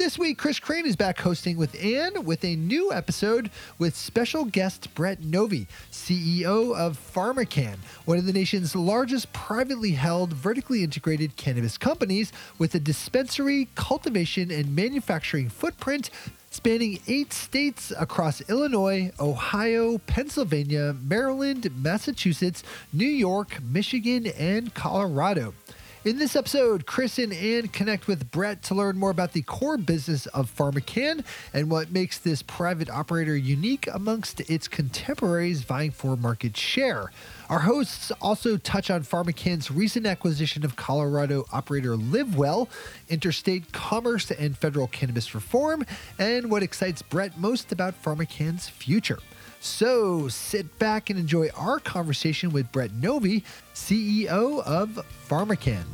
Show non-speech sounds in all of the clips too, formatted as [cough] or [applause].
This week, Chris Crane is back hosting with Ann with a new episode with special guest Brett Novey, CEO of PharmaCann, one of the nation's largest privately held, vertically integrated cannabis companies with a dispensary, cultivation, and manufacturing footprint spanning eight states across Illinois, Ohio, Pennsylvania, Maryland, Massachusetts, New York, Michigan, and Colorado. In this episode, Chris and Ann connect with Brett to learn more about the core business of PharmaCann and what makes this private operator unique amongst its contemporaries vying for market share. Our hosts also touch on PharmaCann's recent acquisition of Colorado operator LiveWell, interstate commerce and federal cannabis reform, and what excites Brett most about PharmaCann's future. So sit back and enjoy our conversation with Brett Novey, CEO of PharmaCann.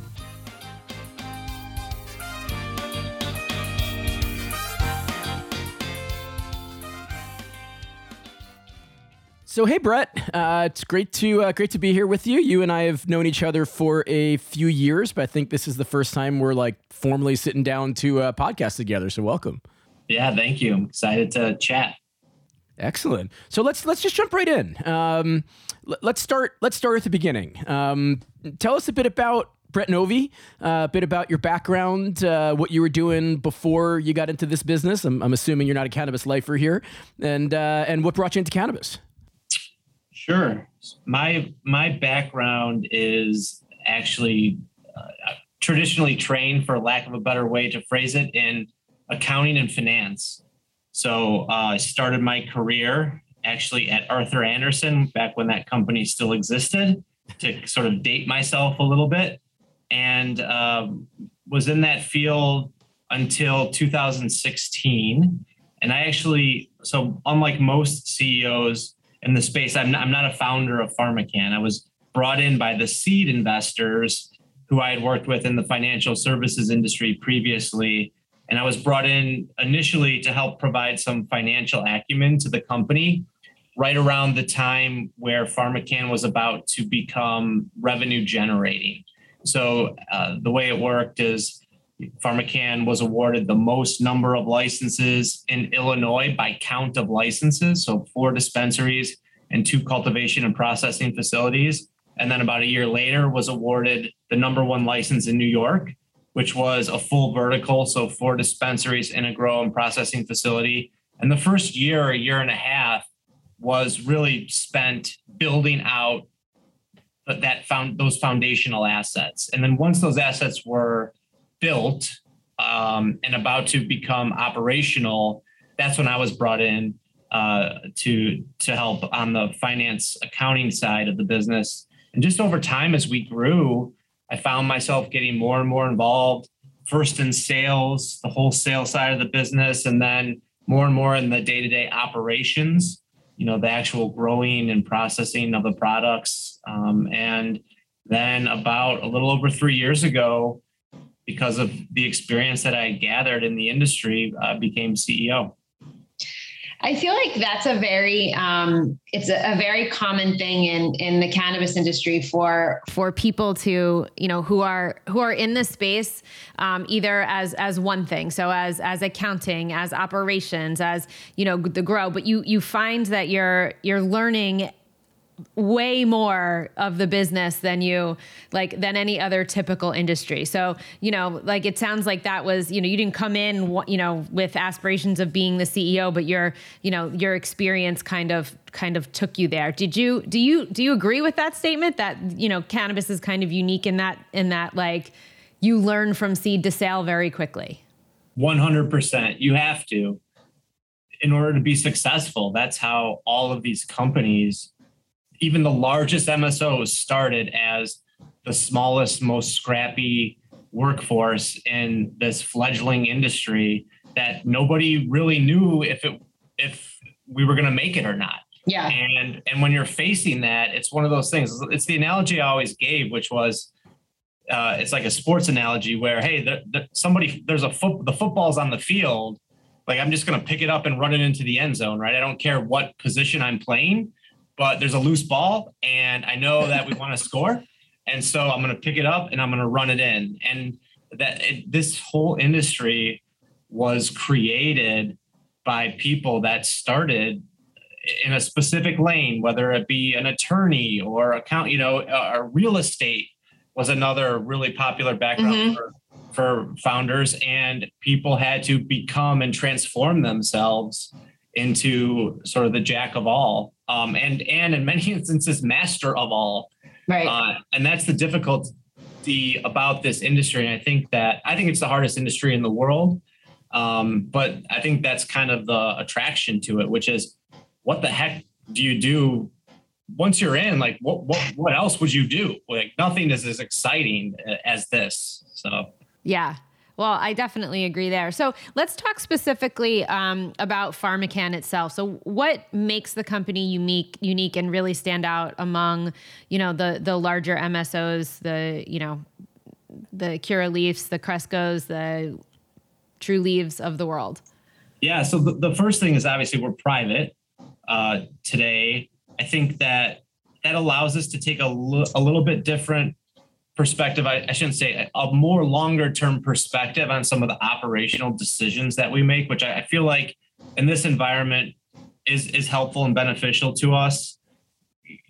So hey Brett, uh, it's great to uh, great to be here with you. You and I have known each other for a few years, but I think this is the first time we're like formally sitting down to uh, podcast together. So welcome. Yeah, thank you. I'm excited to chat. Excellent. So let's let's just jump right in. Um, let's start let's start at the beginning. Um, tell us a bit about Brett Novey, uh, a bit about your background, uh, what you were doing before you got into this business. I'm, I'm assuming you're not a cannabis lifer here, and uh, and what brought you into cannabis. Sure. My my background is actually uh, traditionally trained, for lack of a better way to phrase it, in accounting and finance. So uh, I started my career actually at Arthur Andersen back when that company still existed to sort of date myself a little bit and um, was in that field until 2016. And I actually, so unlike most CEOs in the space, I'm not, I'm not a founder of PharmaCann. I was brought in by the seed investors who I had worked with in the financial services industry previously and I was brought in initially to help provide some financial acumen to the company right around the time where PharmaCann was about to become revenue generating. So uh, the way it worked is PharmaCann was awarded the most number of licenses in Illinois by count of licenses. So four dispensaries and two cultivation and processing facilities. And then about a year later was awarded the number one license in New York which was a full vertical, so four dispensaries in a grow and processing facility. And the first year, a year and a half, was really spent building out that found those foundational assets. And then once those assets were built um, and about to become operational, that's when I was brought in uh, to to help on the finance accounting side of the business. And just over time, as we grew, I found myself getting more and more involved, first in sales, the wholesale side of the business, and then more and more in the day to day operations, you know, the actual growing and processing of the products. Um, and then about a little over three years ago, because of the experience that I gathered in the industry, uh, became CEO. I feel like that's a very um, it's a, a, very common thing in in the cannabis industry for for people to you know who are who are in the space um, either as as one thing. So as as accounting as operations as you know the grow. But you you find that you're you're learning way more of the business than you like than any other typical industry. So you know like it sounds like that was you know you didn't come in you know with aspirations of being the ceo but your you know your experience kind of kind of took you there. Did you do you do you agree with that statement that you know cannabis is kind of unique in that in that like you learn from seed to sale very quickly? 100% you have to. In order to be successful that's how all of these companies even the largest MSOs started as the smallest, most scrappy workforce in this fledgling industry that nobody really knew if it if we were going to make it or not. Yeah. And and when you're facing that, it's one of those things. It's the analogy I always gave, which was uh, it's like a sports analogy where hey, the, the, somebody there's a foot the football's on the field. Like I'm just gonna pick it up and run it into the end zone, right? I don't care what position I'm playing, but there's a loose ball, and I know that we want to score, and so I'm gonna pick it up and I'm gonna run it in. And that it, this whole industry was created by people that started in a specific lane, whether it be an attorney or account, you know, a, real estate was another really popular background mm-hmm. for, for founders, and people had to become and transform themselves into sort of the jack of all, um, and and in many [laughs] instances, master of all. Right. Uh, and that's the difficulty about this industry. And I think that I think it's the hardest industry in the world. Um, but I think that's kind of the attraction to it, which is what the heck do you do once you're in? Like, what what what else would you do? Like, nothing is as exciting as this. So yeah. Well, I definitely agree there. So let's talk specifically um, about PharmaCann itself. So, what makes the company unique, unique, and really stand out among, you know, the the larger MSOs, the you know, the Curaleafs, the Crescos, the Trulieves of the world? Yeah. So the, the first thing is obviously we're private uh, today. I think that that allows us to take a, l- a little bit different perspective. I, I shouldn't say a, more longer term perspective on some of the operational decisions that we make, which I, I feel like in this environment is is helpful and beneficial to us.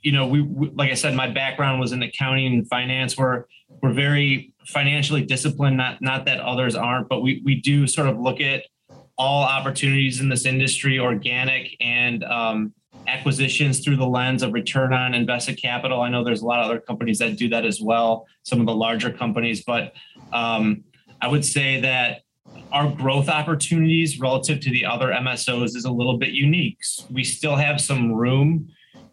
You know, we, we like I said, my background was in accounting and finance. We're we're very financially disciplined. Not not that others aren't, but we we do sort of look at all opportunities in this industry, organic and um, acquisitions through the lens of return on invested capital. I know there's a lot of other companies that do that as well, some of the larger companies, but um, I would say that our growth opportunities relative to the other MSOs is a little bit unique. We still have some room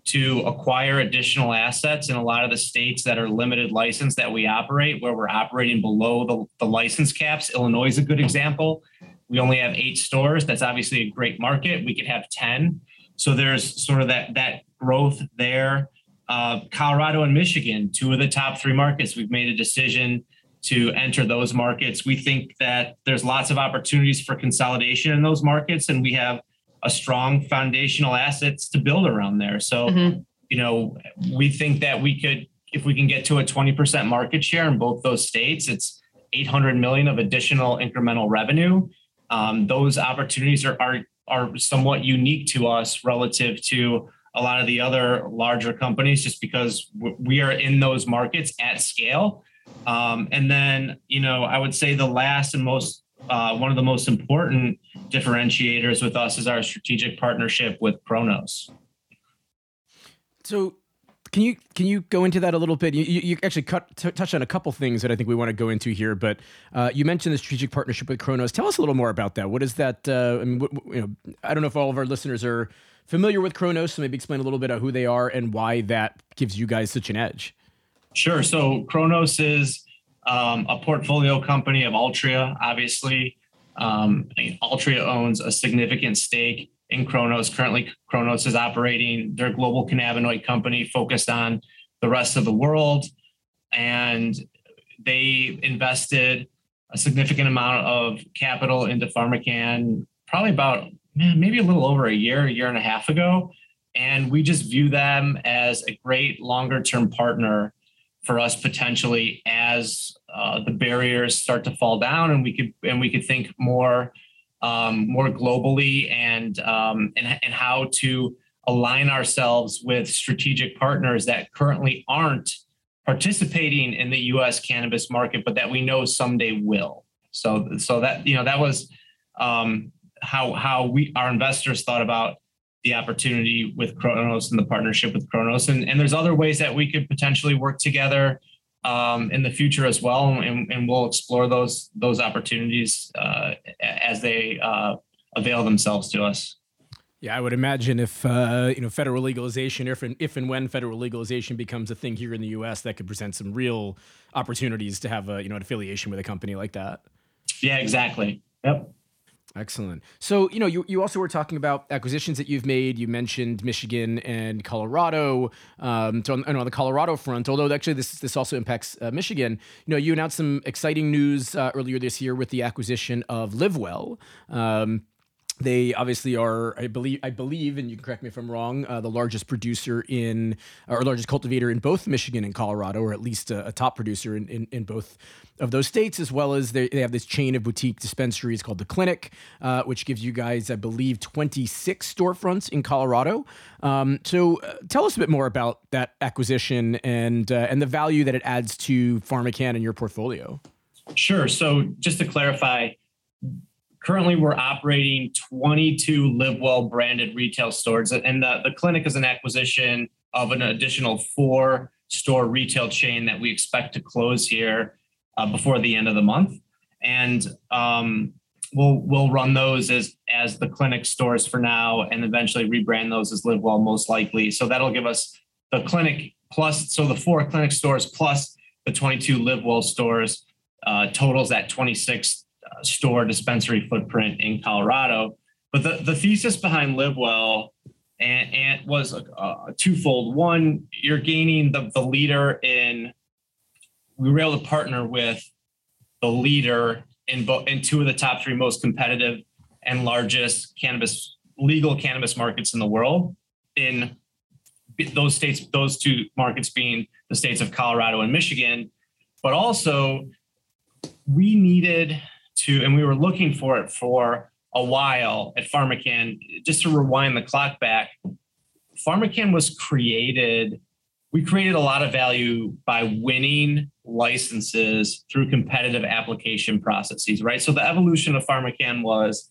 to acquire additional assets in a lot of the states that are limited license that we operate, where we're operating below the, the license caps. Illinois is a good example. We only have eight stores. That's obviously a great market. We could have 10. So there's sort of that that growth there. Uh, Colorado and Michigan, two of the top three markets. We've made a decision to enter those markets. We think that there's lots of opportunities for consolidation in those markets, and we have a strong foundational assets to build around there. So, mm-hmm. you know, we think that we could, if we can get to a 20% market share in both those states, it's 800 million of additional incremental revenue. Um, those opportunities are, are are somewhat unique to us relative to a lot of the other larger companies, just because we are in those markets at scale. Um, and then, you know, I would say the last and most uh, one of the most important differentiators with us is our strategic partnership with Cronos. So, can you can you go into that a little bit? You, you actually cut, t- touched on a couple things that I think we want to go into here, but uh, you mentioned the strategic partnership with Cronos. Tell us a little more about that. What is that? Uh, I mean, what, you know, I don't know if all of our listeners are familiar with Cronos, so maybe explain a little bit of who they are and why that gives you guys such an edge. Sure. So Cronos is um, a portfolio company of Altria, obviously. Um, Altria owns a significant stake in Cronos. Currently, Cronos is operating their global cannabinoid company focused on the rest of the world. And they invested a significant amount of capital into PharmaCann probably about maybe a little over a year, a year and a half ago. And we just view them as a great longer term partner for us potentially as uh, the barriers start to fall down and we could and we could think more um, more globally and, um, and and how to align ourselves with strategic partners that currently aren't participating in the U.S. cannabis market, but that we know someday will. So so that you know that was um, how how we our investors thought about the opportunity with Cronos and the partnership with Cronos. And, and there's other ways that we could potentially work together um, in the future as well. And, and, we'll explore those those opportunities uh, as they uh, avail themselves to us. Yeah, I would imagine if uh, you know federal legalization, if and if and when federal legalization becomes a thing here in the U.S., that could present some real opportunities to have a you know an affiliation with a company like that. Yeah, exactly. Yep. Excellent. So, you know, you, you also were talking about acquisitions that you've made. You mentioned Michigan and Colorado. Um, so on, on the Colorado front, although actually this this also impacts uh, Michigan. You know, you announced some exciting news uh, earlier this year with the acquisition of LiveWell. Um, they obviously are, I believe, I believe, and you can correct me if I'm wrong, uh, the largest producer in, or largest cultivator in both Michigan and Colorado, or at least a, a top producer in, in, in, both of those states, as well as they, they have this chain of boutique dispensaries called The Clinic, uh, which gives you guys, I believe, 26 storefronts in Colorado. Um, so uh, tell us a bit more about that acquisition and, uh, and the value that it adds to PharmaCann and your portfolio. Sure. So just to clarify, currently we're operating 22 livewell branded retail stores and the, the clinic is an acquisition of an additional four store retail chain that we expect to close here uh, before the end of the month. And um, we'll we'll run those as as the clinic stores for now and eventually rebrand those as livewell most likely. So that'll give us the clinic plus so the four clinic stores plus the 22 livewell stores uh, totals at 26 store dispensary footprint in Colorado. But the, the thesis behind LiveWell and, and was a, a uh, twofold. One, you're gaining the, the leader in, we were able to partner with the leader in, bo- in two of the top three most competitive and largest cannabis, legal cannabis markets in the world in those states, those two markets being the states of Colorado and Michigan. But also, we needed to, and we were looking for it for a while at PharmaCann. Just to rewind the clock back, PharmaCann was created. We created a lot of value by winning licenses through competitive application processes, right? So the evolution of PharmaCann was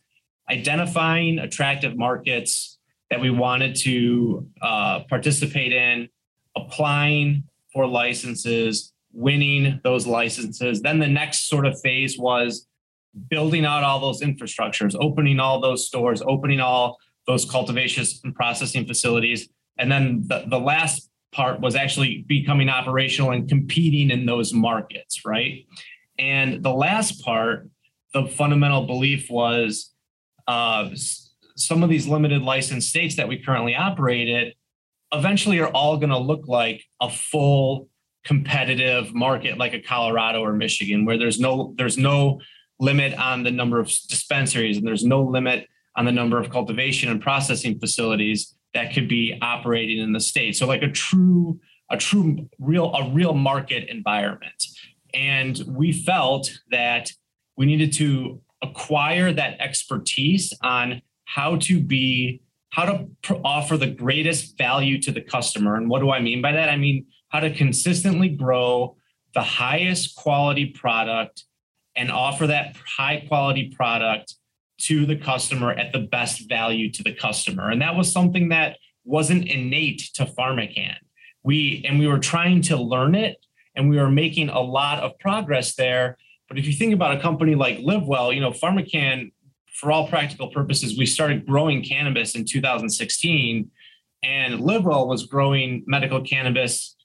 identifying attractive markets that we wanted to uh, participate in, applying for licenses, winning those licenses. Then the next sort of phase was building out all those infrastructures, opening all those stores, opening all those cultivation and processing facilities. And then the, the last part was actually becoming operational and competing in those markets, right? And the last part, the fundamental belief was uh, some of these limited license states that we currently operate at eventually are all going to look like a full competitive market like a Colorado or Michigan where there's no there's no limit on the number of dispensaries and there's no limit on the number of cultivation and processing facilities that could be operating in the state. So like a true, a true real, a real market environment. And we felt that we needed to acquire that expertise on how to be how to pr- offer the greatest value to the customer and what do i mean by that i mean how to consistently grow the highest quality product and offer that high quality product to the customer at the best value to the customer. And that was something that wasn't innate to PharmaCann. We and we were trying to learn it and we were making a lot of progress there. But if you think about a company like LiveWell, you know, PharmaCann, for all practical purposes, we started growing cannabis in 2016, and LiveWell was growing medical cannabis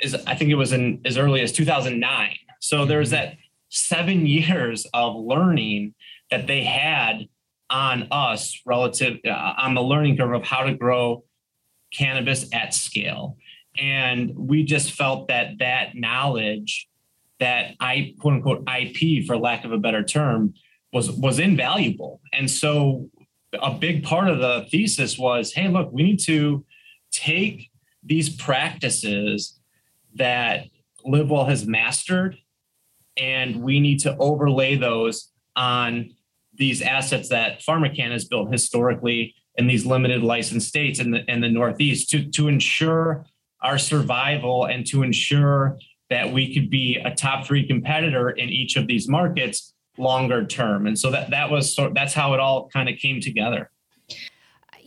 is I think it was in as early as 2009. So there's mm-hmm. that seven [laughs] years of learning that they had on us relative uh, on the learning curve of how to grow cannabis at scale. And we just felt that that knowledge that i quote unquote ip for lack of a better term was was invaluable. And so a big part of the thesis was hey look we need to take these practices that livewell has mastered and we need to overlay those on these assets that PharmaCann has built historically in these limited license states in the in the Northeast to to ensure our survival and to ensure that we could be a top three competitor in each of these markets longer term. And so that that was sort that's how it all kind of came together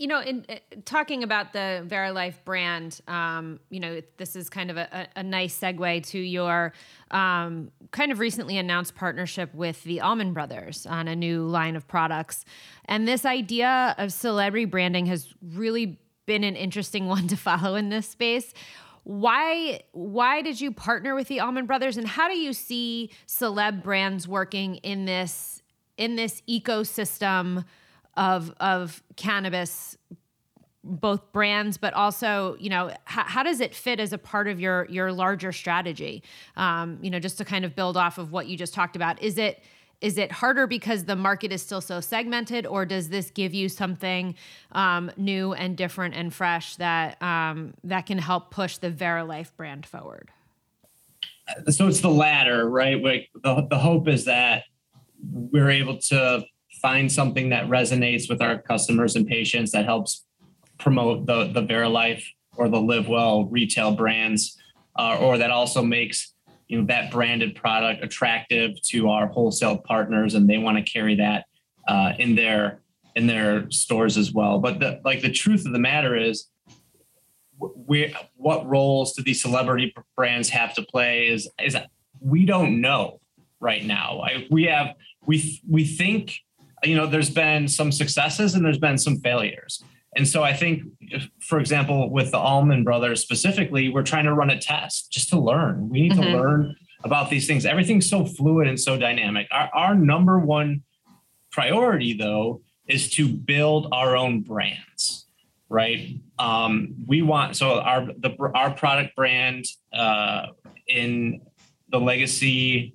you know, in, uh, talking about the VeriLife brand, um, you know, this is kind of a, a nice segue to your um, kind of recently announced partnership with the Allman Brothers on a new line of products. And this idea of celebrity branding has really been an interesting [laughs] one to follow in this space. Why why did you partner with the Allman Brothers and how do you see celeb brands working in this in this ecosystem of of cannabis both brands but also you know how, how, does it fit as a part of your your larger strategy? Um, you know just to kind of build off of what you just talked about is it is it harder because the market is still so segmented or does this give you something um, new and different and fresh that um, that can help push the verilife brand forward? So it's the latter right? Like the, the hope is that we're able to find something that resonates with our customers and patients that helps promote the the Verilife or the Live Well retail brands, uh, or that also makes you know that branded product attractive to our wholesale partners, and they want to carry that uh, in their in their stores as well. But the like the truth of the matter is, we what roles do these celebrity brands have to play is is we don't know right now. I, we have we we think you know there's been some successes and there's been some failures and so I think, if, for example, with the Allman Brothers specifically, we're trying to run a test just to learn. We need mm-hmm. to learn about these things. Everything's so fluid and so dynamic. Our, our number one priority, though, is to build our own brands. Right? Um, we want so our the our product brand uh, in the legacy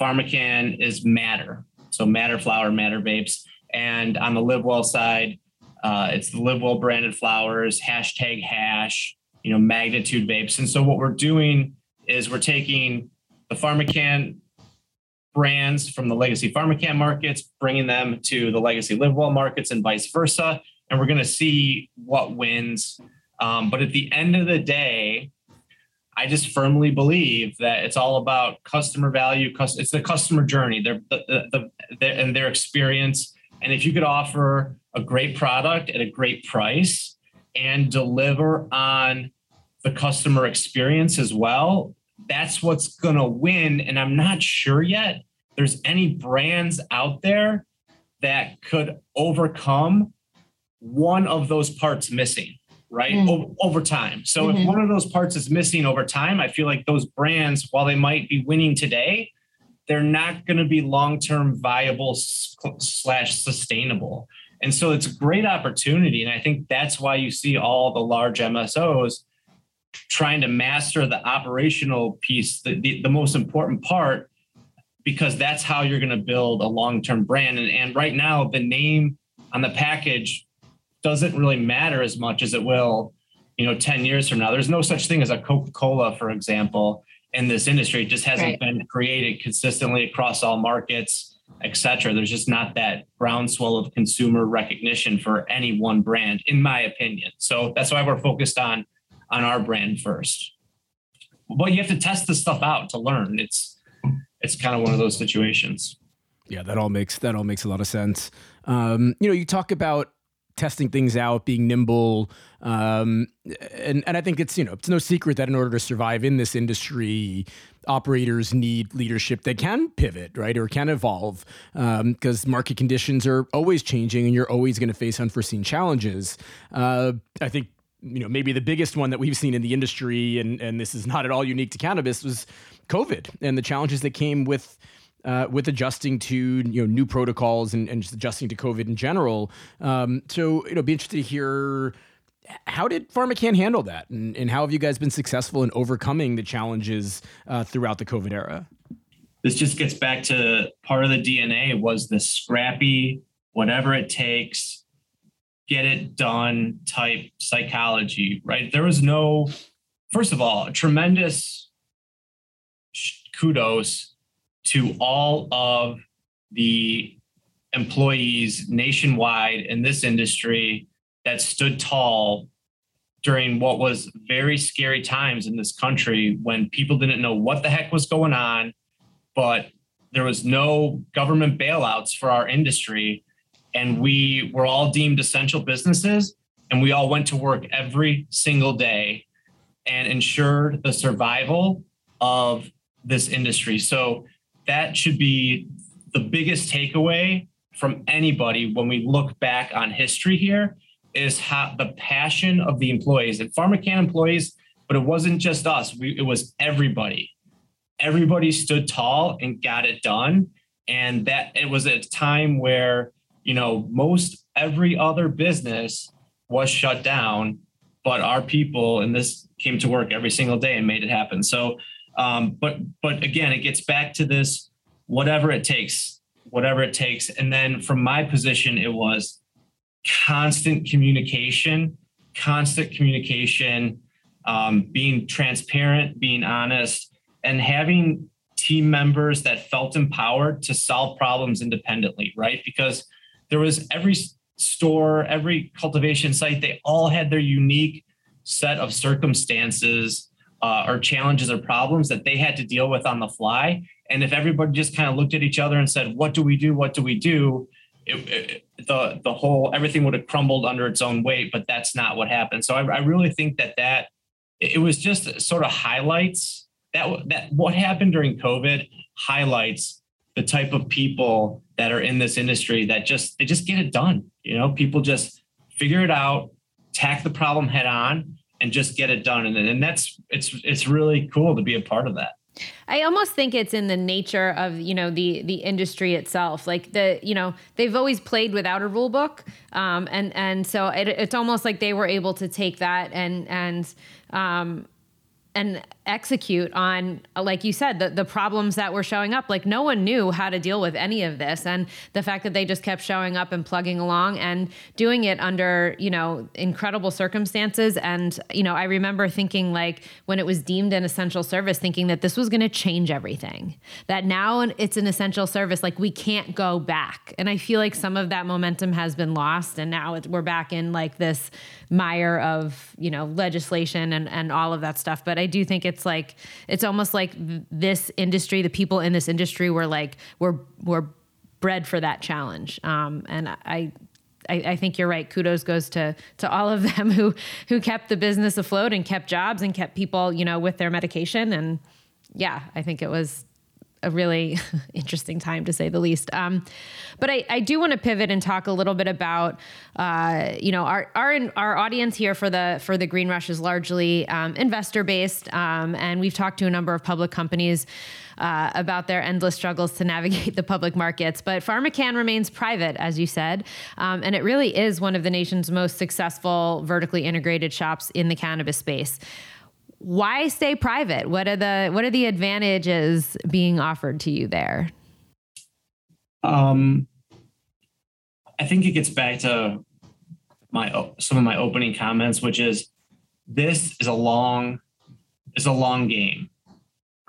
PharmaCann is Matter. So Matter Flower, Matter Vapes, and on the Live Well side uh, it's the Live Well branded flowers, hashtag hash, you know, magnitude vapes. And so what we're doing is we're taking the PharmaCann brands from the legacy PharmaCann markets, bringing them to the legacy Live Well markets and vice versa. And we're going to see what wins. Um, but at the end of the day, I just firmly believe that it's all about customer value. It's the customer journey, their, the, the, the, and their experience. And if you could offer a great product at a great price and deliver on the customer experience as well, that's what's going to win. And I'm not sure yet there's any brands out there that could overcome one of those parts missing, right? Mm. O- over time. So mm-hmm. if one of those parts is missing over time, I feel like those brands, while they might be winning today, they're not going to be long-term viable slash sustainable. And so it's a great opportunity. And I think that's why you see all the large MSOs trying to master the operational piece, the, the, the most important part, because that's how you're going to build a long term brand. And, and right now, the name on the package doesn't really matter as much as it will, you know, 10 years from now. There's no such thing as a Coca Cola, for example, in this industry. It just hasn't right. been created consistently across all markets etc. There's just not that groundswell of consumer recognition for any one brand, in my opinion. So that's why we're focused on on our brand first. But you have to test this stuff out to learn. It's it's kind of one of those situations. Yeah, that all makes that all makes a lot of sense. Um, you know, you talk about testing things out, being nimble, um, and and I think it's you know it's no secret that in order to survive in this industry, operators need leadership that can pivot, right, or can evolve, because um, market conditions are always changing, and you're always going to face unforeseen challenges. Uh, I think you know maybe the biggest one that we've seen in the industry, and and this is not at all unique to cannabis, was COVID and the challenges that came with. Uh, with adjusting to you know new protocols and, and just adjusting to COVID in general, um, so know, be interested to hear how did PharmaCann handle that, and, and, how have you guys been successful in overcoming the challenges uh, throughout the COVID era? This just gets back to part of the DNA was the scrappy, whatever it takes, get it done type psychology, right? There was no, first of all, tremendous kudos to all of the employees nationwide in this industry that stood tall during what was very scary times in this country when people didn't know what the heck was going on, but there was no government bailouts for our industry. And we were all deemed essential businesses, and we all went to work every single day and ensured the survival of this industry. So that should be the biggest takeaway from anybody when we look back on history here is how the passion of the employees and PharmaCann employees, but it wasn't just us. We, it was everybody. Everybody stood tall and got it done. and that it was a time where you know most every other business was shut down but our people and this came to work every single day and made it happen so um, but but again it gets back to this whatever it takes whatever it takes. And then from my position it was constant communication constant communication um, being transparent being honest and having team members that felt empowered to solve problems independently right? Because there was every store every cultivation site they all had their unique set of circumstances uh, or challenges or problems that they had to deal with on the fly. And if everybody just kind of looked at each other and said what do we do? What do we do? It, it, the the whole everything would have crumbled under its own weight but that's not what happened. So I, I really think that that it was just sort of highlights that that what happened during covid highlights the type of people that are in this industry that just they just get it done. You know people just figure it out tack the problem head on and just get it done. And, and that's it's it's really cool to be a part of that. I almost think it's in the nature of you know the the industry itself. Like the you know they've always played without a rule book, um, and and so it, it's almost like they were able to take that and and um, and execute on like you said the, the problems that were showing up. Like no one knew how to deal with any of this. And the fact that they just kept showing up and plugging along and doing it under you know incredible circumstances. And you know i remember thinking like when it was deemed an essential service thinking that this was going to change everything. That now it's an essential service like we can't go back. And i feel like some of that momentum has been lost and now we're back in like this mire of you know legislation and and all of that stuff. But i do think it's like it's almost like this industry the people in this industry were like were were bred for that challenge um, and i I, I, think you're right. Kudos goes to to all of [laughs] them who who kept the business afloat and kept jobs and kept people, you know, with their medication. And yeah, I think it was a really [laughs] interesting time to say the least. Um, but I, I do want to pivot and talk a little bit about, uh, you know, our our our audience here for the for the Green Rush is largely um, investor based, um, and we've talked to a number of public companies. Uh, about their endless struggles to [laughs] navigate the public markets. But PharmaCann remains private, as you said, um, and it really is one of the nation's most successful vertically integrated shops in the cannabis space why stay private? What are the what are the advantages being offered to you there? Um, I think it gets back to my some of my opening comments, which is this is a long is a long game,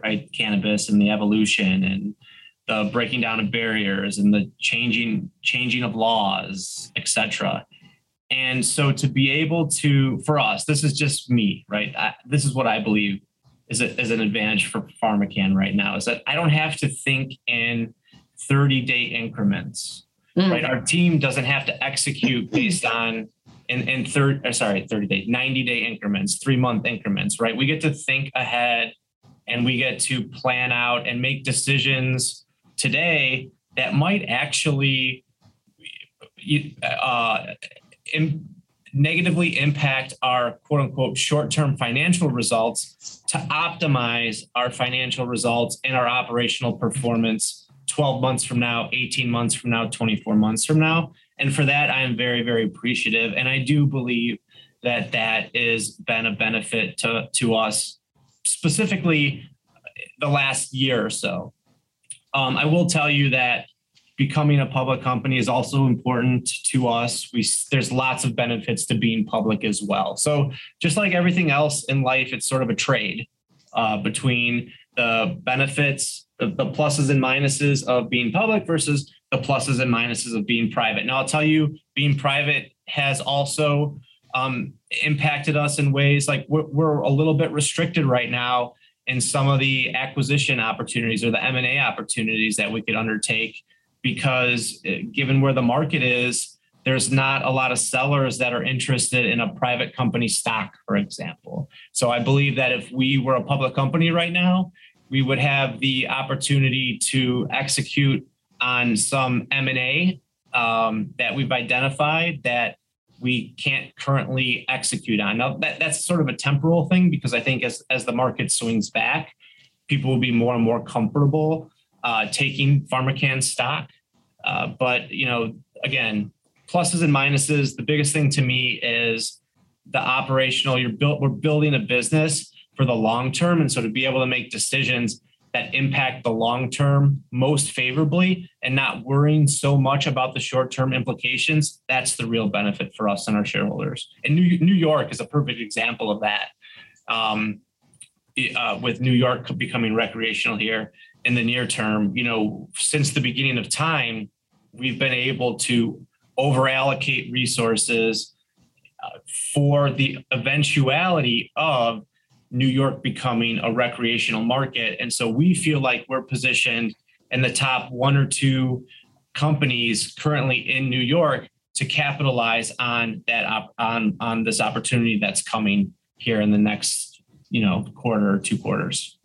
right? Cannabis and the evolution and the breaking down of barriers and the changing changing of laws, etc. And so to be able to, for us, this is just me, right? I, this is what I believe is, a, is an advantage for PharmaCann right now is that I don't have to think in 30 day increments, mm. right? Our team doesn't have to execute [clears throat] based on in, in third, uh, sorry, 30 day, 90 day increments, three month increments, right? We get to think ahead and we get to plan out and make decisions today that might actually uh, Im- negatively impact our quote unquote short term financial results to optimize our financial results and our operational performance 12 months from now, 18 months from now, 24 months from now. And for that, I am very, very appreciative. And I do believe that that has been a benefit to, to us, specifically the last year or so. Um, I will tell you that becoming a public company is also important to us. We there's lots of benefits to being public as well. So just like everything else in life, it's sort of a trade uh, between the benefits, the, the pluses and minuses of being public versus the pluses and minuses of being private. Now I'll tell you, being private has also um, impacted us in ways like we're, we're a little bit restricted right now in some of the acquisition opportunities or the M&A opportunities that we could undertake because uh, given where the market is, there's not a lot of sellers that are interested in a private company stock, for example. So I believe that if we were a public company right now, we would have the opportunity to execute on some M&A um, that we've identified that we can't currently execute on. Now that, that's sort of a temporal thing because I think as, as the market swings back, people will be more and more comfortable uh, taking PharmaCann stock. Uh, but you know, again, pluses and minuses. The biggest thing to me is the operational. You're built. We're building a business for the long term, and so to be able to make decisions that impact the long term most favorably and not worrying so much about the short term implications that's the real benefit for us and our shareholders and new, new york is a perfect example of that um, uh, with new york becoming recreational here in the near term you know since the beginning of time we've been able to over allocate resources uh, for the eventuality of New York becoming a recreational market. And so we feel like we're positioned in the top one or two companies currently in New York to capitalize on that on on this opportunity that's coming here in the next you know quarter or two quarters.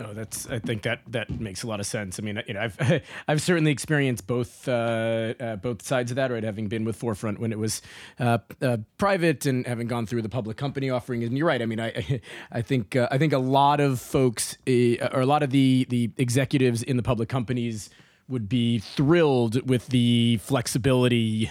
Oh, that's. I think that that makes a lot of sense. I mean, you know, I've [laughs] I've certainly experienced both uh, uh, both sides of that, right? Having been with 4Front when it was uh, uh private and having gone through the public company offering. And you're right. I mean, I [laughs] I think uh, I think a lot of folks eh, or a lot of the the executives in the public companies would be thrilled with the flexibility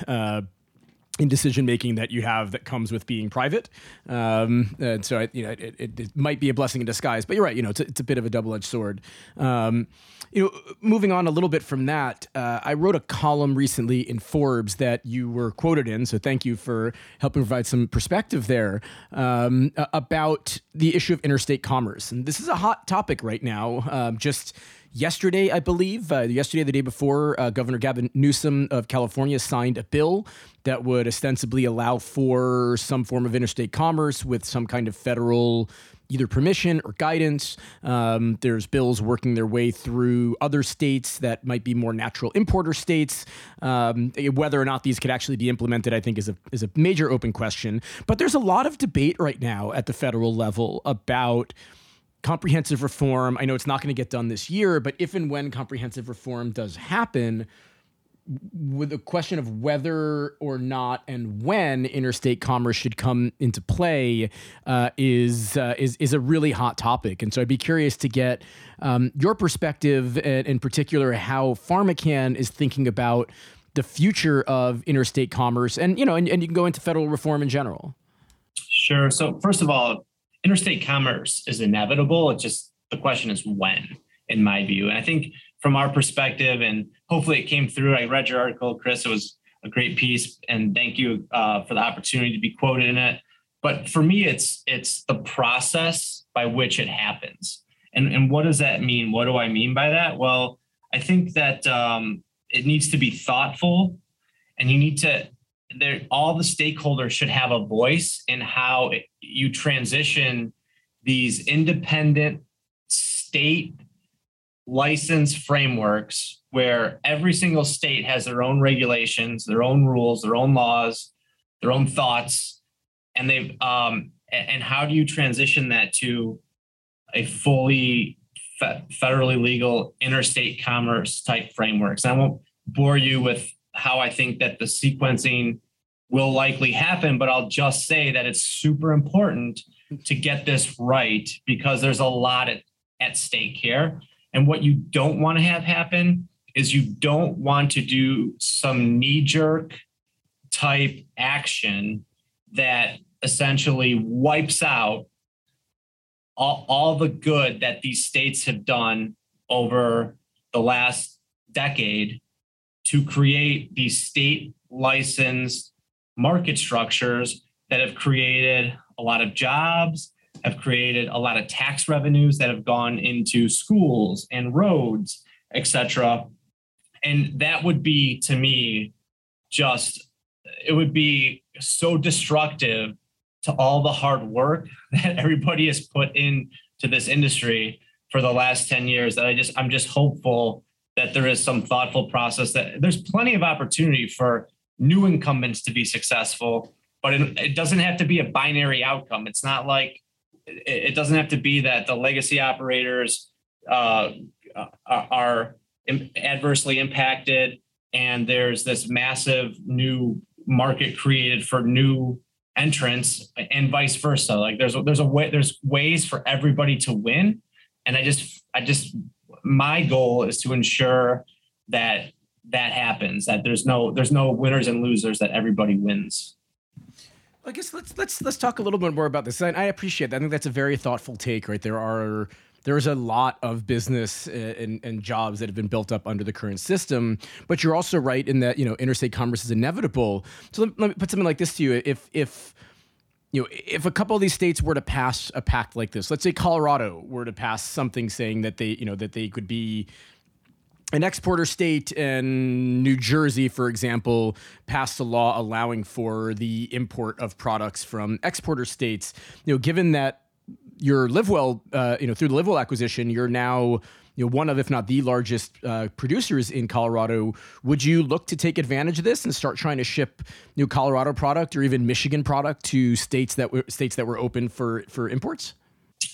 in decision making that you have that comes with being private. Um, and so, I, you know, it, it, it, might be a blessing in disguise, but you're right. You know, it's a, it's a bit of a double edged sword. Um, you know, moving on a little bit from that, uh, I wrote a column recently in Forbes that you were quoted in. So thank you for helping provide some perspective there um, about the issue of interstate commerce. And this is a hot topic right now. Um, just yesterday, I believe, uh, yesterday, the day before, uh, Governor Gavin Newsom of California signed a bill that would ostensibly allow for some form of interstate commerce with some kind of federal either permission or guidance. Um, there's bills working their way through other states that might be more natural importer states. Um, whether or not these could actually be implemented, I think, is a is a major open question. But there's a lot of debate right now at the federal level about comprehensive reform. I know it's not going to get done this year, but if and when comprehensive reform does happen, with the question of whether or not and when interstate commerce should come into play uh, is uh, is is a really hot topic, and so I'd be curious to get um, your perspective, and in particular, how PharmaCann is thinking about the future of interstate commerce, and you know, and, and you can go into federal reform in general. Sure. So first of all, interstate commerce is inevitable. It's just the question is when, in my view. And I think from our perspective, and hopefully it came through. I read your article, Chris. It was a great piece, and thank you uh, for the opportunity to be quoted in it. But for me, it's it's the process by which it happens. And and what does that mean? What do I mean by that? Well, I think that um, it needs to be thoughtful, and you need to there all the stakeholders should have a voice in how it, you transition these independent state license frameworks where every single state has their own regulations, their own rules, their own laws, their own thoughts, and they've um, and how do you transition that to a fully federally legal interstate commerce type frameworks? I won't bore you with how I think that the sequencing will likely happen, but I'll just say that it's super important to get this right because there's a lot at, at stake here. And what you don't want to have happen is you don't want to do some knee jerk type action that essentially wipes out all, all the good that these states have done over the last decade to create these state licensed market structures that have created a lot of jobs, have created a lot of tax revenues that have gone into schools and roads, etc. And that would be to me just it would be so destructive to all the hard work [laughs] that everybody has put into this industry for the last 10 years that I just I'm just hopeful that there is some thoughtful process that there's plenty of opportunity for new incumbents to be successful but it, it doesn't have to be a binary outcome. It's not like it, it doesn't have to be that the legacy operators uh, are adversely impacted and there's this massive new market created for new entrants and vice versa. Like there's there's a way there's ways for everybody to win. And i just i just my goal is to ensure that that happens. That there's no there's no winners and losers. That everybody wins. I guess let's let's let's talk a little bit more about this. I, appreciate that. I think that's a very thoughtful take. Right, there are there's a lot of business uh, and, and, jobs that have been built up under the current system. But you're also right in that you know interstate commerce is inevitable. So let, let me put something like this to you: if if you know, if a couple of these states were to pass a pact like this, let's say Colorado were to pass something saying that they, you know, that they could be an exporter state and New Jersey, for example, passed a law allowing for the import of products from exporter states. You know, given that your LiveWell, uh, you know, through the LiveWell acquisition, you're now you know one of, if not the largest uh, producers in Colorado. Would you look to take advantage of this and start trying to ship new Colorado product or even Michigan product to states that were states that were open for for imports?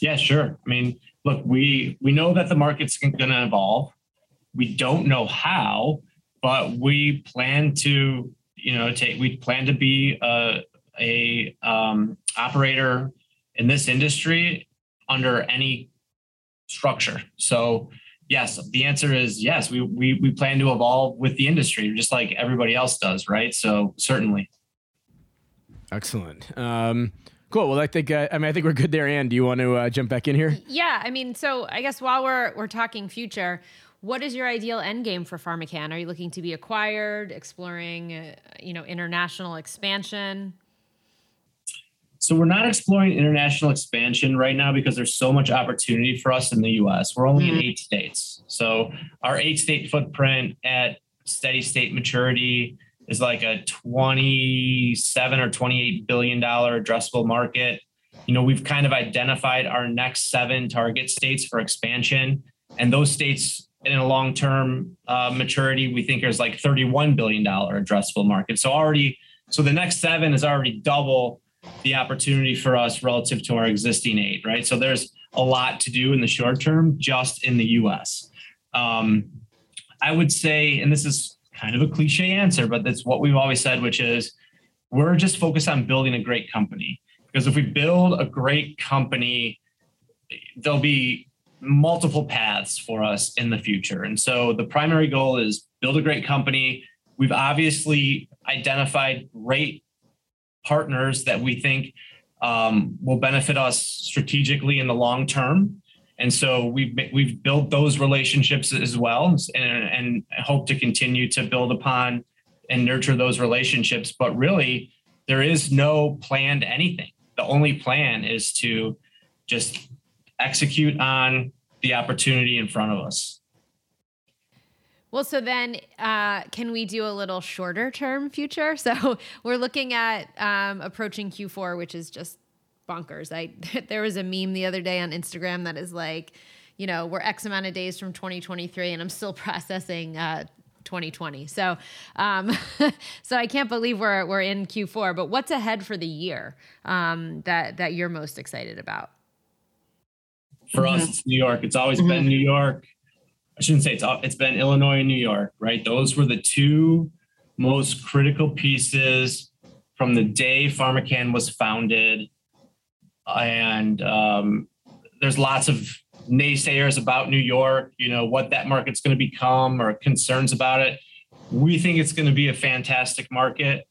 Yeah, sure. I mean, look, we we know that the market's going to evolve. We don't know how, but we plan to, you know, take. We plan to be a a um, operator in this industry under any structure. So yes, the answer is yes. We we we plan to evolve with the industry, just like everybody else does, right? So certainly. Excellent. Um, cool. Well, I think uh, I mean I think we're good there. Anne, do you want to uh, jump back in here? Yeah. I mean, so I guess while we're we're talking future, what is your ideal end game for PharmaCann? Are you looking to be acquired, exploring, uh, you know, international expansion? So we're not exploring international expansion right now because there's so much opportunity for us in the US. We're only mm-hmm. in eight states. So our eight state footprint at steady state maturity is like a 27 or 28 billion dollar addressable market. You know, we've kind of identified our next seven target states for expansion. And those states in a long term uh, maturity, we think is like $31 billion addressable market. So already, so the next seven is already double the opportunity for us relative to our existing eight, right? So there's a lot to do in the short term just in the US. Um, I would say, and this is kind of a cliche answer, but that's what we've always said, which is we're just focused on building a great company. Because if we build a great company, there'll be multiple paths for us in the future. And so the primary goal is build a great company. We've obviously identified great partners that we think um, will benefit us strategically in the long term. And so we've we've built those relationships as well, and, and hope to continue to build upon and nurture those relationships. But really, there is no planned anything. The only plan is to just execute on the opportunity in front of us. Well, so then uh, can we do a little shorter term future? [laughs] So we're looking at um, approaching Q4, which is just bonkers. I [laughs] there was a meme the other day on Instagram that is like, you know, we're X amount of days from 2023, and I'm still [laughs] processing. Uh, 2020. So, um, so I can't believe we're we're in Q4. But what's ahead for the year um, that that you're most excited about? For mm-hmm. us, it's New York. It's always mm-hmm. been New York. I shouldn't say it's it's been Illinois and New York, right? Those were the two most critical pieces from the day PharmaCann was founded. And um, there's lots of naysayers about New York, you know, what that market's going to become or concerns about it. We think it's going to be a fantastic market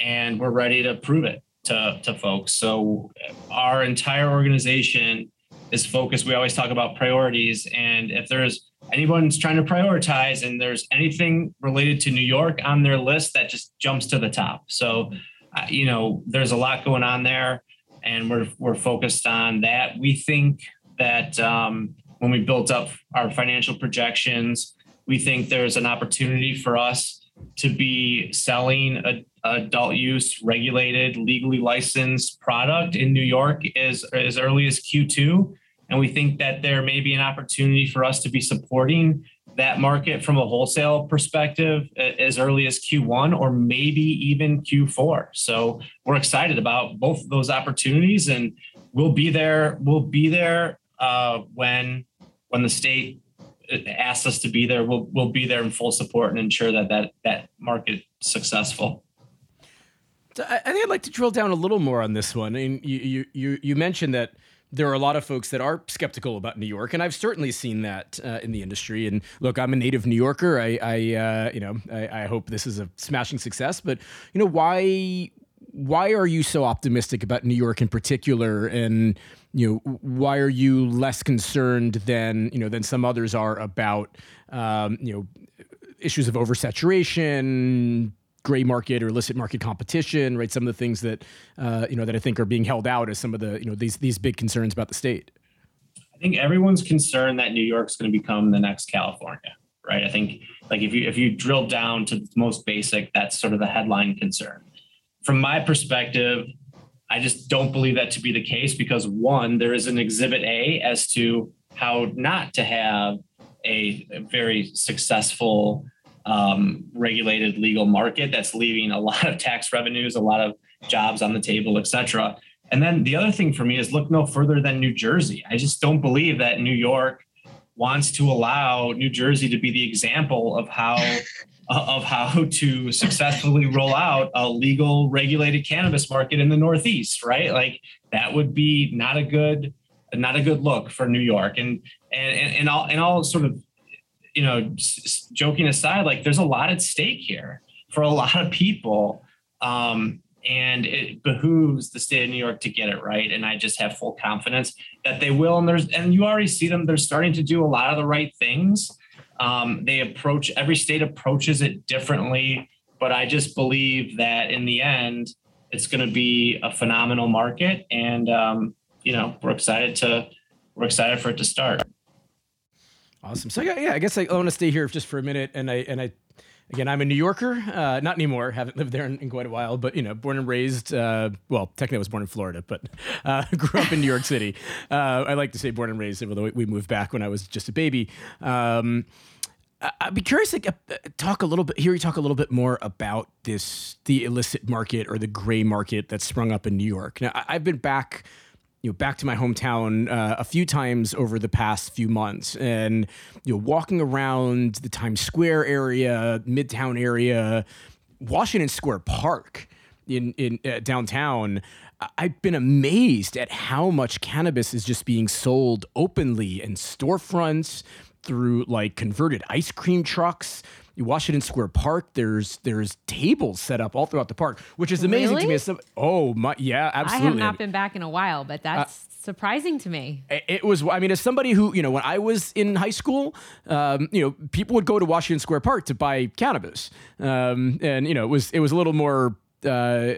and we're ready to prove it to, to folks. So our entire organization is focused. We always talk about priorities. And if there's anyone's trying to prioritize and there's anything related to New York on their list, that just jumps to the top. So, uh, you know, there's a lot going on there and we're, we're focused on that. We think that um, when we built up our financial projections, we think there's an opportunity for us to be selling a, adult use regulated, legally licensed product in New York as, as early as Q2. And we think that there may be an opportunity for us to be supporting that market from a wholesale perspective as early as Q1 or maybe even Q4. So we're excited about both of those opportunities and we'll be there. We'll be there uh, when when the state asks us to be there. We'll we'll be there in full support and ensure that that that market successful. I think I'd like to drill down a little more on this one. I you you you, you mentioned that there are a lot of folks that are skeptical about New York, and I've certainly seen that uh, in the industry. And look, I'm a native New Yorker. I, I uh, you know, I, I, hope this is a smashing success. But you know, why, why are you so optimistic about New York in particular? And you know, why are you less concerned than you know than some others are about um, you know issues of oversaturation, gray market or illicit market competition, right? Some of the things that uh, you know that I think are being held out as some of the you know these these big concerns about the state. I think everyone's concerned that New York's going to become the next California, right? I think like if you if you drill down to the most basic, that's sort of the headline concern. From my perspective, I just don't believe that to be the case because one, there is an exhibit A as to how not to have a, very successful um, regulated legal market that's leaving a [laughs] lot of tax revenues, a lot of jobs on the table, et cetera. And then the other thing for me is look no further than New Jersey. I just don't believe that New York wants to allow New Jersey to be the example of how [laughs] of how to successfully roll out a legal regulated cannabis market in the Northeast, right? Like that would be not a good not a good look for New York. And and and, and all and all sort of you know, joking aside, like there's a lot at stake here for a lot of people. Um, and it behooves the state of New York to get it right. And I just have full confidence that they will. And there's, and you already see them, they're starting to do a lot of the right things. Um, they approach, every state approaches it differently. But I just believe that in the end, it's going to be a phenomenal market. And, um, you know, we're excited to, we're excited for it to start. Awesome. So yeah, yeah, I guess I, I want to stay here just for a minute, and I and I again, I'm a New Yorker. Uh, not anymore. Haven't lived there in, in, quite a while, but you know, born and raised. Uh, well, technically, I was born in Florida, but uh, [laughs] grew up in New York City. Uh, I like to say born and raised, although we moved back when I was just a baby. Um, I'd be curious to talk a little bit. Hear you talk a little bit more about this, the illicit market or the gray market that's sprung up in New York. Now, I've been back you know back to my hometown uh, a few times over the past few months. And you know walking around the Times Square area, Midtown area, Washington Square Park in in uh, downtown I've been amazed at how much cannabis is just being sold openly in storefronts through like converted ice cream trucks Washington Square Park. There's there's tables set up all throughout the park, which is amazing really? to me. oh my, yeah, absolutely. I have not been back in a while, but that's. Uh, surprising to me. It was, I mean, as somebody who, you know, when I was in high school, um, you know, people would go to Washington Square Park to buy cannabis. Um, and, you know, it was, it was a little more uh,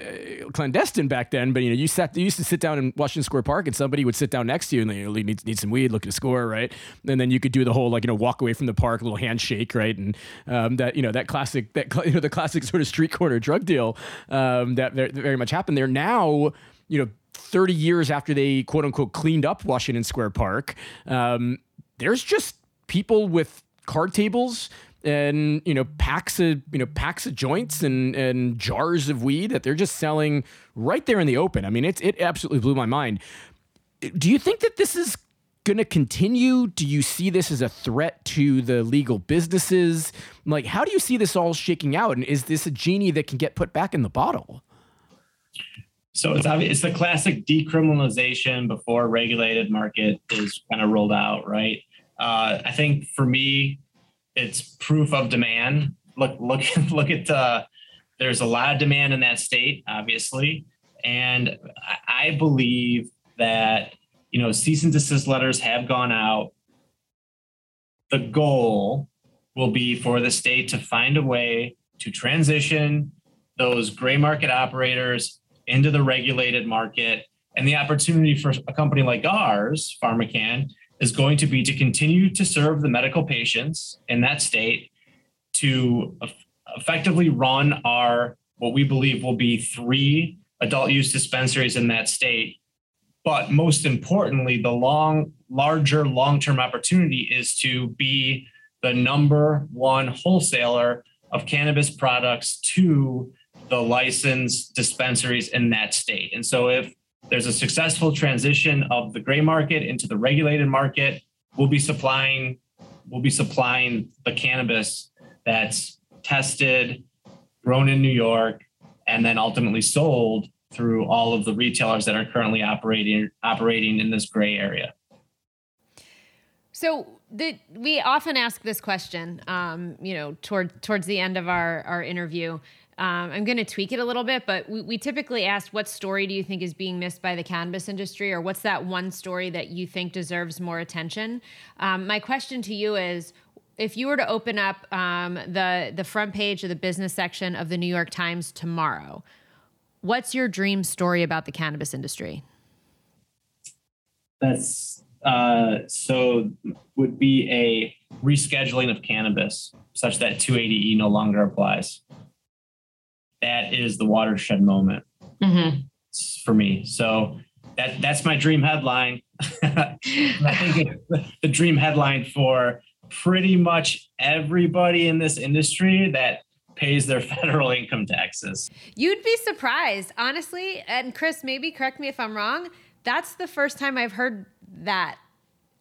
clandestine back then, but you know, you sat, you used to sit down in Washington Square Park, and somebody would sit down next to you, and they you know, need need some weed, look at a score, right? And then you could do the whole like you know walk away from the park, little handshake, right? And um, that you know that classic that [laughs] you know the classic sort of street corner drug deal um, that very much happened there. Now, you know, thirty years after they quote unquote cleaned up Washington Square Park, um, there's just people with card tables and you know packs of you know packs of joints and and jars of weed that they're just selling right there in the open. I mean, it it absolutely blew my mind. Do you think that this is going to continue? Do you see this as a threat to the legal businesses? Like, how do you see this all shaking out? And is this a genie that can get put back in the bottle? So it's obvious, it's the classic decriminalization before regulated market is kind of rolled out, right? Uh, I think for me, it's proof of demand. Look, look, [laughs] look at uh, there's a lot of demand in that state, obviously, and I believe that you know cease and desist letters have gone out. The goal will be for the state to find a way to transition those gray market operators into the regulated market. And the opportunity for a company like ours, PharmaCann, is going to be to continue to serve the medical patients in that state, to effectively run our what we believe will be three adult use dispensaries in that state. But most importantly, the long, larger long term opportunity is to be the number one wholesaler of cannabis products to the licensed dispensaries in that state. And so if there's a successful transition of the gray market into the regulated market. We'll be supplying we'll be supplying the cannabis that's tested, grown in New York, and then ultimately sold through all of the retailers that are currently operating operating in this gray area. So the, we often ask this question, um, you know, toward towards the end of our our interview. Um, I'm going to tweak it a little bit, but we, we, typically ask, what story do you think is being missed by the cannabis industry, or what's that one story that you think deserves more attention? Um, my question to you is, if you were to open up um, the the front page of the business section of the New York Times tomorrow, what's your dream story about the cannabis industry? That's uh, so would be a rescheduling of cannabis such that 280E no longer applies. That is the watershed moment mm-hmm. for me. So that that's my dream headline. [laughs] I think the dream headline for pretty much everybody in this industry that pays their [laughs] federal income taxes. You'd be surprised, honestly. And Chris, maybe correct me if I'm wrong. That's the first time I've heard that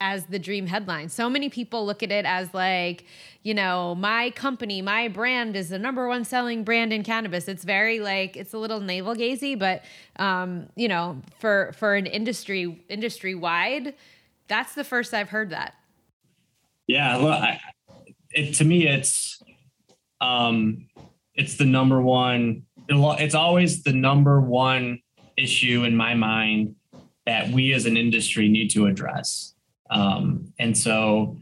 as the dream headline. So many people look at it as like, you know, my company, my brand is the number one selling brand in cannabis. It's very like it's a little navel gazy, but um, you know, for for an industry industry wide, that's the first I've heard that. Yeah, look, I, it, to me, it's um, it's the number one. It's always the number one issue in my mind that we as an industry need to address. Um, and so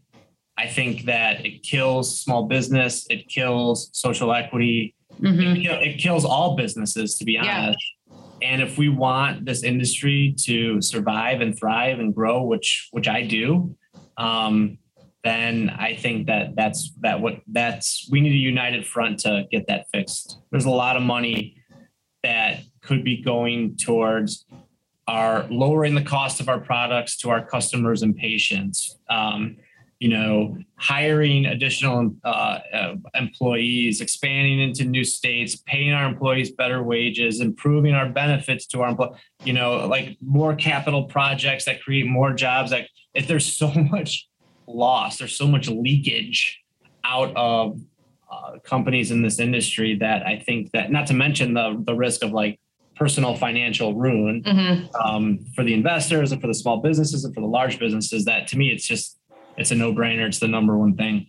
I think that it kills small business, it kills social equity, mm-hmm. it, it, kills all businesses, to be honest. Yeah. And if we want this industry to survive and thrive and grow, which which I do, um, then I think that that's that what that's we need a united front to get that fixed. There's a lot of money that could be going towards our lowering the cost of our products to our customers and patients. Um, you know, hiring additional uh, uh, employees, expanding into new states, paying our employees better wages, improving our benefits to our employees. You know, like more capital projects that create more jobs. Like, if there's so [laughs] much loss, There's so much leakage out of uh, companies in this industry that I think that, not to mention the the risk of like personal financial ruin mm-hmm. um, for the investors and for the small businesses and for the large businesses. That to me, it's just it's a no brainer. It's the number one thing.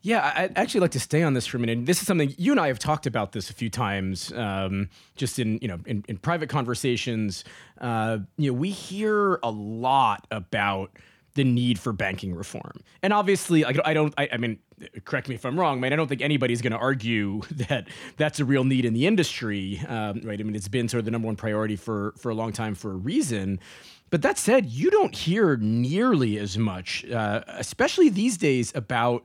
Yeah, I'd actually like to stay on this for a minute. This is something you and I have talked about this a few times, um, just in you know in, in private conversations. Uh, you know, we hear a lot about the need for banking reform. And obviously, like, I don't, I, I mean, correct me if I'm wrong, man. I don't think anybody's going to argue [laughs] that that's a real need in the industry, um, right? I mean, it's been sort of the number one priority for for a long time for a reason. But that said, you don't hear nearly as much, uh, especially these days, about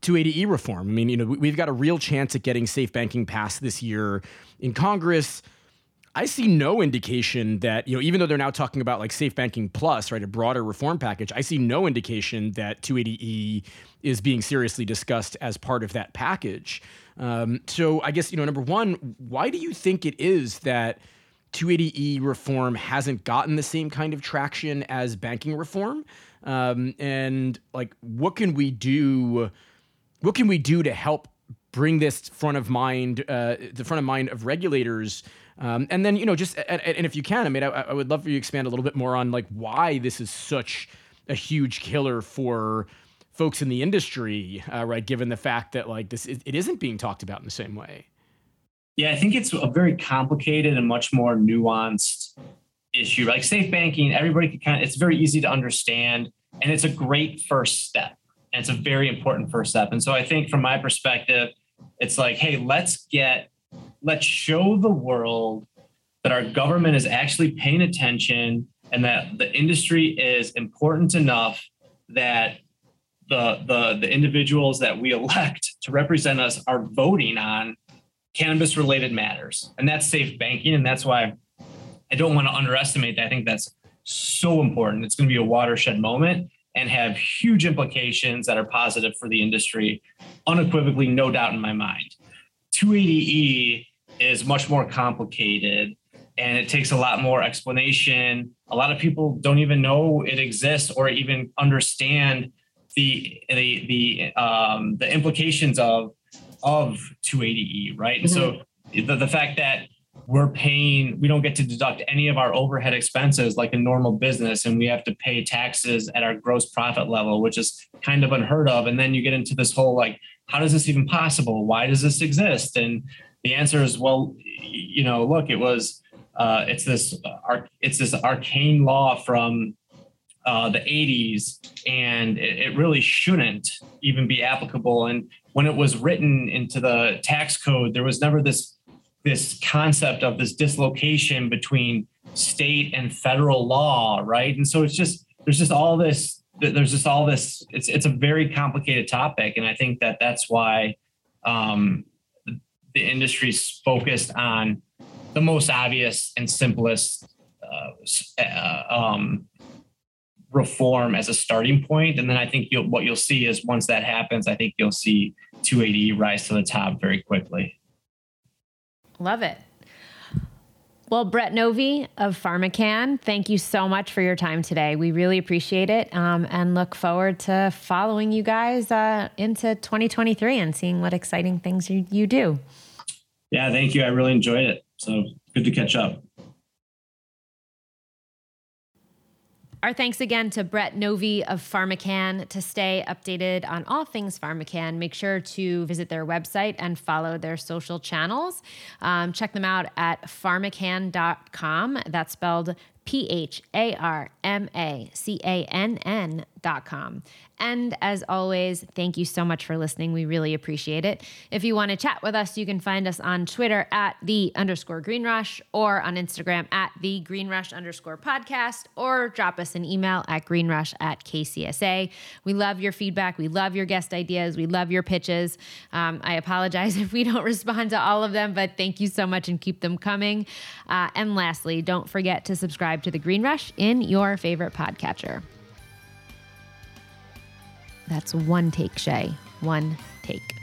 280e reform. I mean, you know, we've got a real chance at getting safe banking passed this year in Congress. I see no indication that, you know, even though they're now talking about like safe banking plus, right, a broader reform package, I see no indication that 280E is being seriously discussed as part of that package. Um, so I guess, you know, number one, why do you think it is that 280E reform hasn't gotten the same kind of traction as banking reform? Um, and like, what can we do? What can we do to help bring this front of mind, uh, the front of mind of regulators? Um, and then, you know, just, and, and if you can, I mean, I, I, would love for you to expand a little bit more on like why this is such a huge killer for folks in the industry, uh, right? Given the fact that like this, it, it isn't being talked about in the same way. Yeah, I think it's a very complicated and much more nuanced issue. Like safe banking, everybody can kind of, it's very easy to understand and it's a great first step. And it's a very important first step. And so I think from my perspective, it's like, hey, let's get let's show the world that our government is actually paying attention and that the industry is important enough that the, the, the individuals that we elect to represent us are voting on cannabis related matters. And that's safe banking. And that's why I don't want to underestimate that. I think that's so important. It's going to be a watershed moment and have huge implications that are positive for the industry, unequivocally, no doubt in my mind. 280E is much more complicated and it takes a lot more explanation. A lot of people don't even know it exists or even understand the the the um, the implications of of 280e, right? Mm-hmm. And so the, the fact that we're paying, we don't get to deduct any of our overhead expenses like a normal business, and we have to pay taxes at our gross profit level, which is kind of unheard of. And then you get into this whole like, how does this even possible? Why does this exist? And the answer is, well, you know, look, it was, uh, it's this, uh, it's this arcane law from uh, the 80s, and it, it, really shouldn't even be applicable. And when it was written into the tax code, there was never this this concept of this dislocation between state and federal law, right? And so it's just there's just all this there's just all this it's it's a very complicated topic and i think that that's why um, the industry's focused on the most obvious and simplest uh, uh, um, reform as a starting point. And then i think you'll, what you'll see is once that happens i think you'll see 280 rise to the top very quickly. Love it well, Brett Novey of PharmaCann, thank you so much for your time today. We really appreciate it um, and look forward to following you guys uh, into 2023 and seeing what exciting things you, you do. Yeah, thank you. I really enjoyed it. So good to catch up. Our thanks again to Brett Novey of PharmaCann. To stay updated on all things PharmaCann, make sure to visit their website and follow their social channels. Um, check them out at pharmacann.com. That's spelled P H A R M A C A N N com. And as always, thank you so much for listening. We really appreciate it. If you want to chat with us, you can find us on Twitter at the underscore Green Rush or on Instagram at the Green Rush underscore podcast or drop us an email at greenrush at KCSA. We love your feedback. We love your guest ideas. We love your pitches. Um, I apologize [laughs] if we don't respond to all of them, but thank you so much and keep them coming. Uh, and lastly, don't forget to subscribe to the Green Rush in your favorite podcatcher. That's one take, Shay. One take.